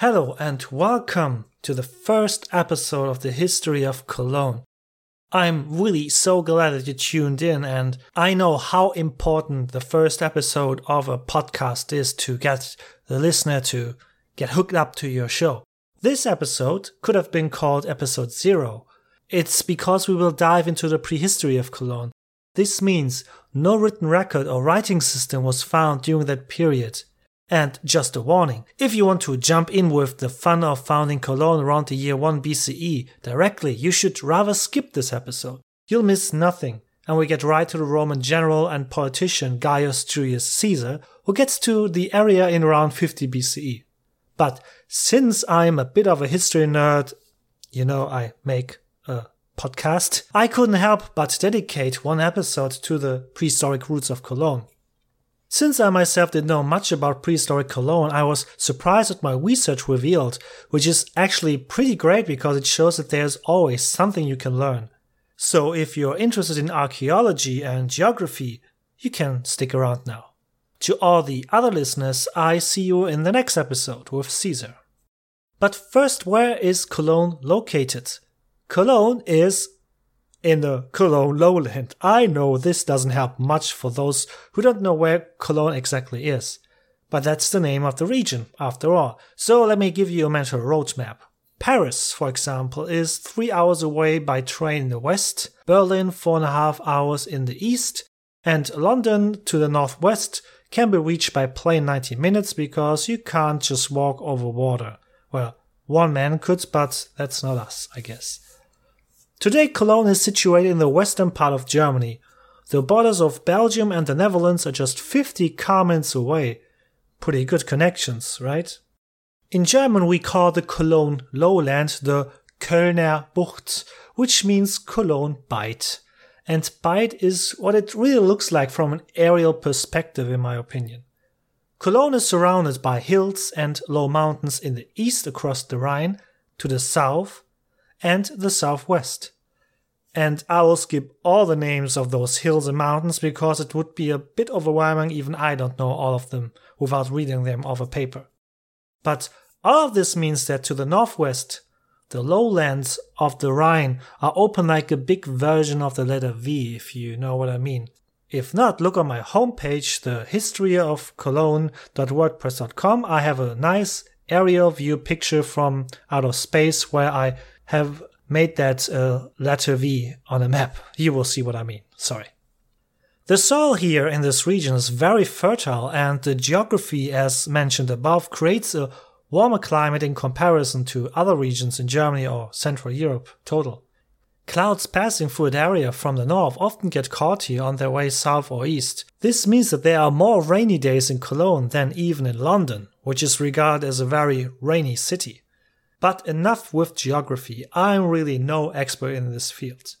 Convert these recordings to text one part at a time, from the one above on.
Hello and welcome to the first episode of the history of Cologne. I'm really so glad that you tuned in, and I know how important the first episode of a podcast is to get the listener to get hooked up to your show. This episode could have been called episode zero. It's because we will dive into the prehistory of Cologne. This means no written record or writing system was found during that period. And just a warning, if you want to jump in with the fun of founding Cologne around the year 1 BCE directly, you should rather skip this episode. You'll miss nothing, and we get right to the Roman general and politician Gaius Julius Caesar, who gets to the area in around 50 BCE. But since I'm a bit of a history nerd, you know, I make a podcast, I couldn't help but dedicate one episode to the prehistoric roots of Cologne. Since I myself didn't know much about prehistoric Cologne, I was surprised at my research revealed, which is actually pretty great because it shows that there's always something you can learn. So if you're interested in archaeology and geography, you can stick around now. To all the other listeners, I see you in the next episode with Caesar. But first, where is Cologne located? Cologne is in the Cologne lowland. I know this doesn't help much for those who don't know where Cologne exactly is. But that's the name of the region, after all. So let me give you a mental roadmap. Paris, for example, is three hours away by train in the west, Berlin four and a half hours in the east, and London to the northwest can be reached by plane 90 minutes because you can't just walk over water. Well, one man could, but that's not us, I guess. Today, Cologne is situated in the western part of Germany. The borders of Belgium and the Netherlands are just 50 car minutes away. Pretty good connections, right? In German, we call the Cologne lowland the Kölner Bucht, which means Cologne Bight. And Bight is what it really looks like from an aerial perspective, in my opinion. Cologne is surrounded by hills and low mountains in the east across the Rhine, to the south, and the southwest. And I will skip all the names of those hills and mountains because it would be a bit overwhelming, even I don't know all of them without reading them off a paper. But all of this means that to the northwest, the lowlands of the Rhine are open like a big version of the letter V, if you know what I mean. If not, look on my homepage, the history of cologne.wordpress.com. I have a nice aerial view picture from outer space where I have made that uh, letter V on a map. You will see what I mean. Sorry. The soil here in this region is very fertile, and the geography, as mentioned above, creates a warmer climate in comparison to other regions in Germany or Central Europe total. Clouds passing through the area from the north often get caught here on their way south or east. This means that there are more rainy days in Cologne than even in London, which is regarded as a very rainy city. But enough with geography. I'm really no expert in this field.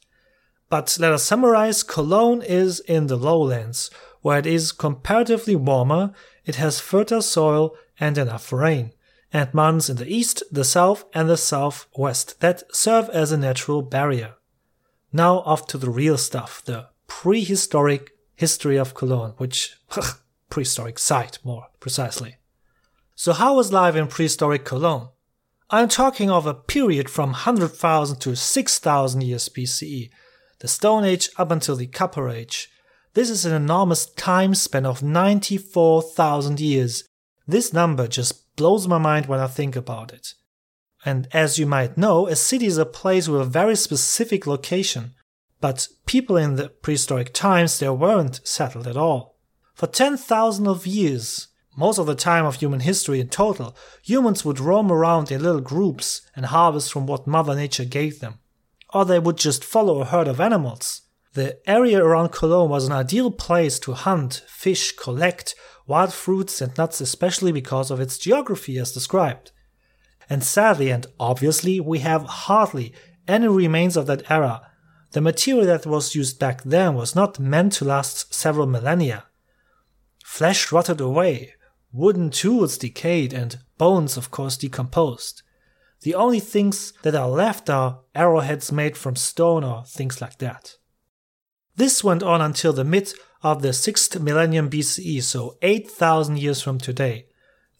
But let us summarize Cologne is in the lowlands, where it is comparatively warmer, it has fertile soil and enough rain, and mountains in the east, the south, and the southwest that serve as a natural barrier. Now off to the real stuff, the prehistoric history of Cologne, which prehistoric site more precisely. So how was life in prehistoric Cologne? I'm talking of a period from 100,000 to 6,000 years BCE, the Stone Age up until the Copper Age. This is an enormous time span of 94,000 years. This number just blows my mind when I think about it. And as you might know, a city is a place with a very specific location. But people in the prehistoric times, they weren't settled at all. For 10,000 of years, most of the time of human history in total, humans would roam around in little groups and harvest from what Mother Nature gave them. Or they would just follow a herd of animals. The area around Cologne was an ideal place to hunt, fish, collect wild fruits and nuts, especially because of its geography as described. And sadly and obviously, we have hardly any remains of that era. The material that was used back then was not meant to last several millennia. Flesh rotted away, Wooden tools decayed and bones, of course, decomposed. The only things that are left are arrowheads made from stone or things like that. This went on until the mid of the 6th millennium BCE, so 8000 years from today.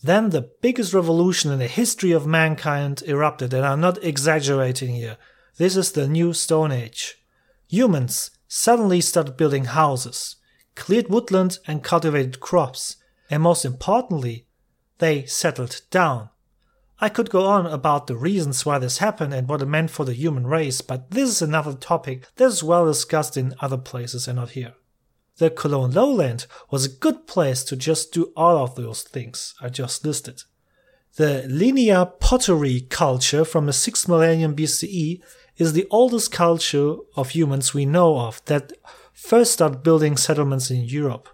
Then the biggest revolution in the history of mankind erupted, and I'm not exaggerating here. This is the new Stone Age. Humans suddenly started building houses, cleared woodland and cultivated crops, and most importantly, they settled down. I could go on about the reasons why this happened and what it meant for the human race, but this is another topic that is well discussed in other places and not here. The Cologne lowland was a good place to just do all of those things I just listed. The linear pottery culture from the 6th millennium BCE is the oldest culture of humans we know of that first started building settlements in Europe.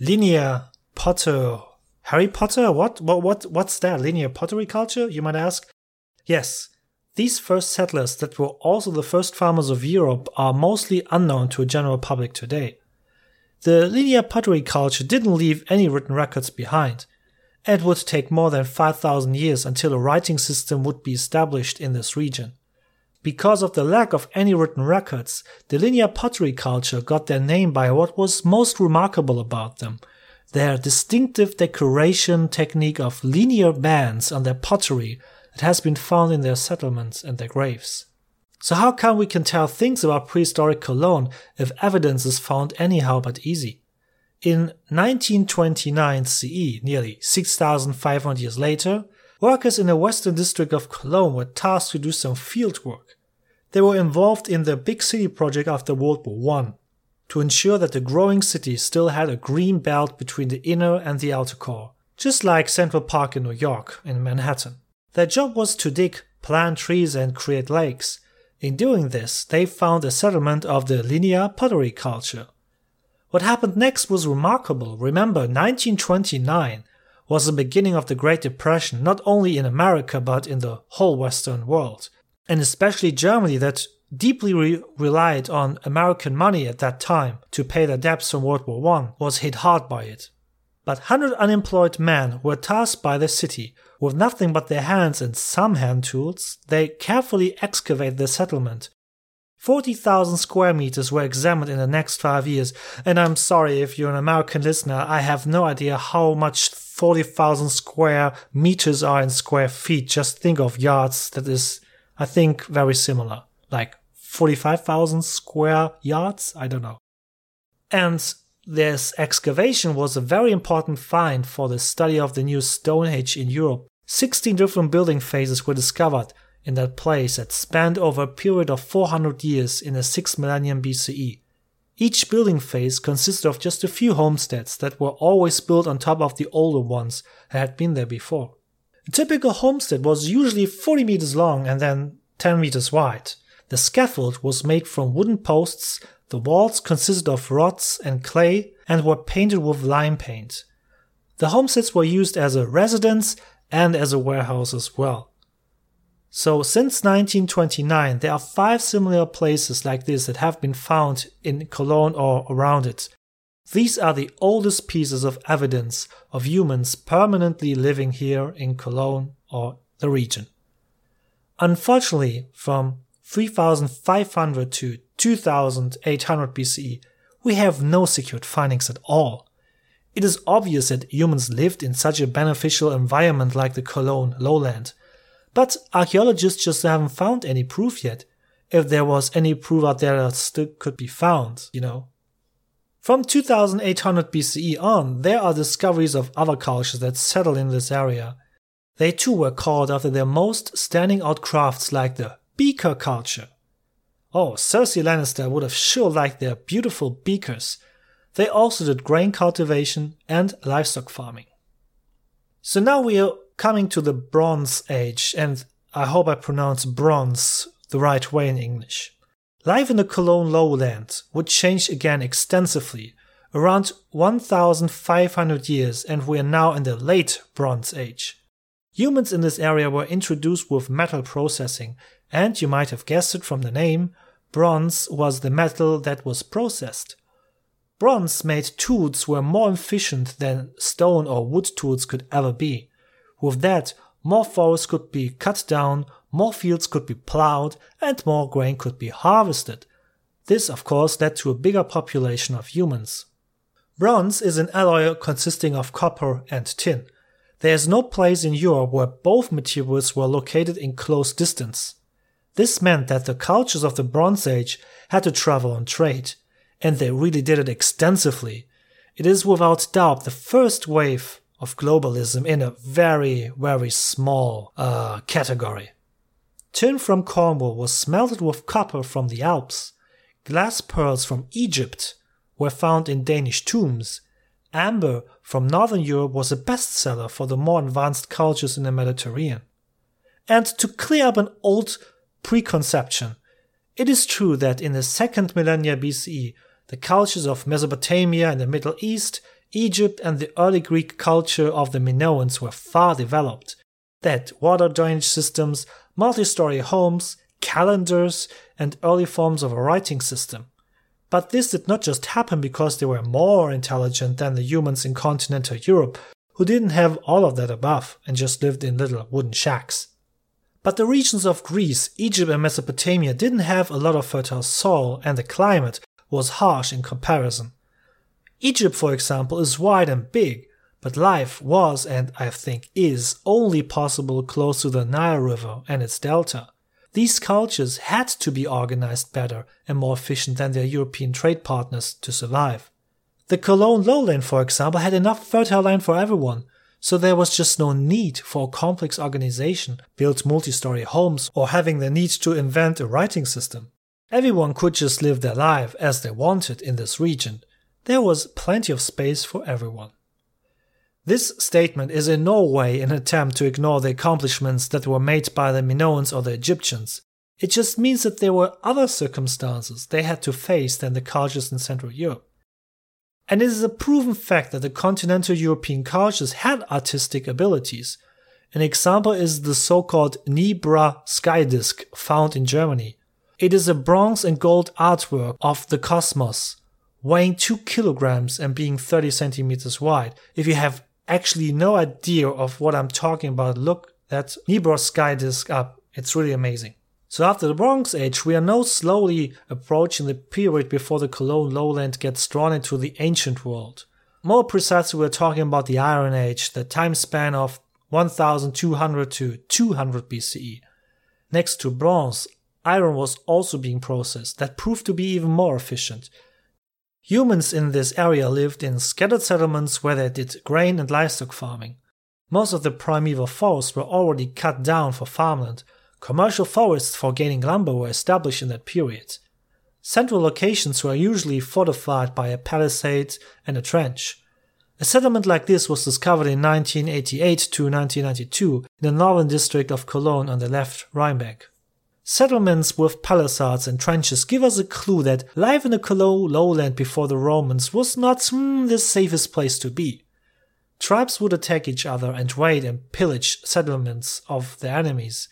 Linear potter Harry Potter? What? What? What? What's that? Linear pottery culture? You might ask. Yes, these first settlers that were also the first farmers of Europe are mostly unknown to a general public today. The linear pottery culture didn't leave any written records behind. It would take more than 5,000 years until a writing system would be established in this region. Because of the lack of any written records, the linear pottery culture got their name by what was most remarkable about them their distinctive decoration technique of linear bands on their pottery that has been found in their settlements and their graves. So how come we can tell things about prehistoric Cologne if evidence is found anyhow but easy? In 1929 CE, nearly 6,500 years later, workers in the western district of Cologne were tasked to do some field work. They were involved in the big city project after World War I to ensure that the growing city still had a green belt between the inner and the outer core, just like Central Park in New York, in Manhattan. Their job was to dig, plant trees, and create lakes. In doing this, they found a settlement of the linear pottery culture. What happened next was remarkable. Remember, 1929 was the beginning of the Great Depression, not only in America but in the whole Western world, and especially Germany, that deeply re- relied on American money at that time to pay their debts from World War I, was hit hard by it. But 100 unemployed men were tasked by the city with nothing but their hands and some hand tools. They carefully excavated the settlement. 40,000 square meters were examined in the next five years, and I'm sorry if you're an American listener, I have no idea how much 40,000 square meters are in square feet. Just think of yards. That is, I think, very similar. Like 45,000 square yards? I don't know. And this excavation was a very important find for the study of the new Stone Age in Europe. 16 different building phases were discovered in that place that spanned over a period of 400 years in the 6th millennium BCE. Each building phase consisted of just a few homesteads that were always built on top of the older ones that had been there before. A typical homestead was usually 40 meters long and then 10 meters wide. The scaffold was made from wooden posts, the walls consisted of rods and clay and were painted with lime paint. The homesteads were used as a residence and as a warehouse as well. So since 1929, there are five similar places like this that have been found in Cologne or around it. These are the oldest pieces of evidence of humans permanently living here in Cologne or the region. Unfortunately, from 3500 to 2800 BCE, we have no secured findings at all. It is obvious that humans lived in such a beneficial environment like the Cologne lowland, but archaeologists just haven't found any proof yet. If there was any proof out there that still could be found, you know. From 2800 BCE on, there are discoveries of other cultures that settled in this area. They too were called after their most standing out crafts like the beaker culture. Oh, Cersei Lannister would have sure liked their beautiful beakers. They also did grain cultivation and livestock farming. So now we are coming to the Bronze Age, and I hope I pronounce bronze the right way in English. Life in the Cologne lowland would change again extensively around 1500 years, and we are now in the late Bronze Age. Humans in this area were introduced with metal processing and you might have guessed it from the name, bronze was the metal that was processed. Bronze made tools were more efficient than stone or wood tools could ever be. With that, more forests could be cut down, more fields could be plowed, and more grain could be harvested. This, of course, led to a bigger population of humans. Bronze is an alloy consisting of copper and tin. There is no place in Europe where both materials were located in close distance. This meant that the cultures of the Bronze Age had to travel on trade, and they really did it extensively. It is without doubt the first wave of globalism in a very, very small uh, category. Tin from Cornwall was smelted with copper from the Alps. Glass pearls from Egypt were found in Danish tombs. Amber from Northern Europe was a bestseller for the more advanced cultures in the Mediterranean. And to clear up an old preconception, it is true that in the second millennia BCE, the cultures of Mesopotamia and the Middle East, Egypt, and the early Greek culture of the Minoans were far developed. That water drainage systems, multi story homes, calendars, and early forms of a writing system. But this did not just happen because they were more intelligent than the humans in continental Europe, who didn't have all of that above and just lived in little wooden shacks. But the regions of Greece, Egypt, and Mesopotamia didn't have a lot of fertile soil, and the climate was harsh in comparison. Egypt, for example, is wide and big, but life was, and I think is, only possible close to the Nile River and its delta. These cultures had to be organized better and more efficient than their European trade partners to survive. The Cologne lowland, for example, had enough fertile land for everyone, so there was just no need for a complex organization, build multi-story homes, or having the need to invent a writing system. Everyone could just live their life as they wanted in this region. There was plenty of space for everyone. This statement is in no way an attempt to ignore the accomplishments that were made by the Minoans or the Egyptians. It just means that there were other circumstances they had to face than the cultures in Central Europe. And it is a proven fact that the continental European cultures had artistic abilities. An example is the so-called Nebra sky disk found in Germany. It is a bronze and gold artwork of the cosmos, weighing 2 kilograms and being 30 centimeters wide. If you have actually no idea of what I'm talking about, look that Nebra sky disk up. It's really amazing. So after the Bronze Age, we are now slowly approaching the period before the Cologne lowland gets drawn into the ancient world. More precisely, we're talking about the Iron Age, the time span of 1200 to 200 BCE. Next to bronze, iron was also being processed that proved to be even more efficient. Humans in this area lived in scattered settlements where they did grain and livestock farming. Most of the primeval forests were already cut down for farmland. Commercial forests for gaining lumber were established in that period. Central locations were usually fortified by a palisade and a trench. A settlement like this was discovered in 1988 to 1992 in the northern district of Cologne on the left Rhine bank. Settlements with palisades and trenches give us a clue that life in the Cologne lowland before the Romans was not mm, the safest place to be. Tribes would attack each other and raid and pillage settlements of their enemies.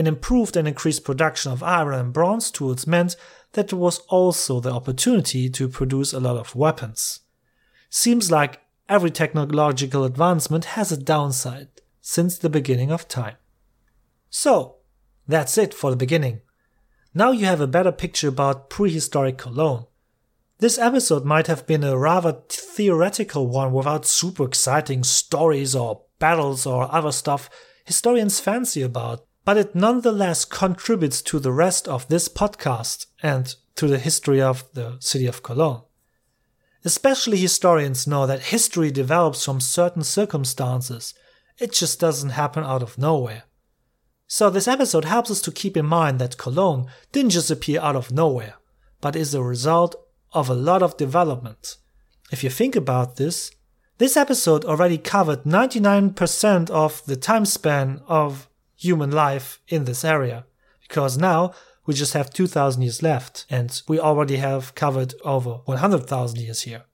An improved and increased production of iron and bronze tools meant that there was also the opportunity to produce a lot of weapons. Seems like every technological advancement has a downside since the beginning of time. So, that's it for the beginning. Now you have a better picture about prehistoric Cologne. This episode might have been a rather theoretical one without super exciting stories or battles or other stuff historians fancy about, but it nonetheless contributes to the rest of this podcast and to the history of the city of Cologne. Especially historians know that history develops from certain circumstances. It just doesn't happen out of nowhere. So this episode helps us to keep in mind that Cologne didn't just appear out of nowhere, but is the result of a lot of development. If you think about this, this episode already covered 99% of the time span of human life in this area, because now we just have 2000 years left, and we already have covered over 100,000 years here.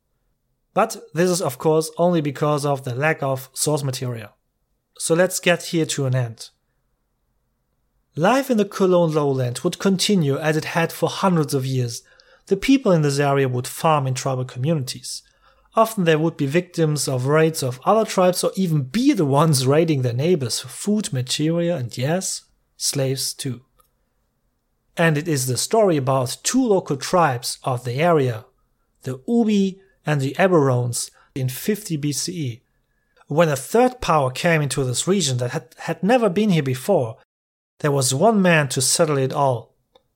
But this is of course only because of the lack of source material. So let's get here to an end. Life in the Cologne lowland would continue as it had for hundreds of years. The people in this area would farm in tribal communities. Often they would be victims of raids of other tribes or even be the ones raiding their neighbors for food, material, and yes, slaves too. And it is the story about two local tribes of the area, the Ubi and the Eburones, in 50 BCE. when a third power came into this region that had, had never been here before, there was one man to settle it all,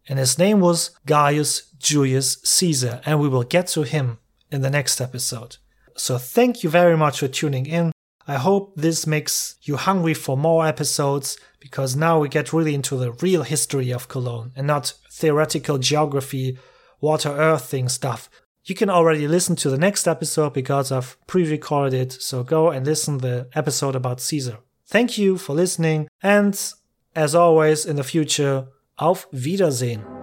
and his name was Gaius Julius Caesar, and we will get to him in the next episode. So thank you very much for tuning in. I hope this makes you hungry for more episodes because now we get really into the real history of Cologne and not theoretical geography, water earth thing stuff. You can already listen to the next episode because I've pre-recorded it, so go and listen the episode about Caesar. Thank you for listening and as always in the future, auf Wiedersehen.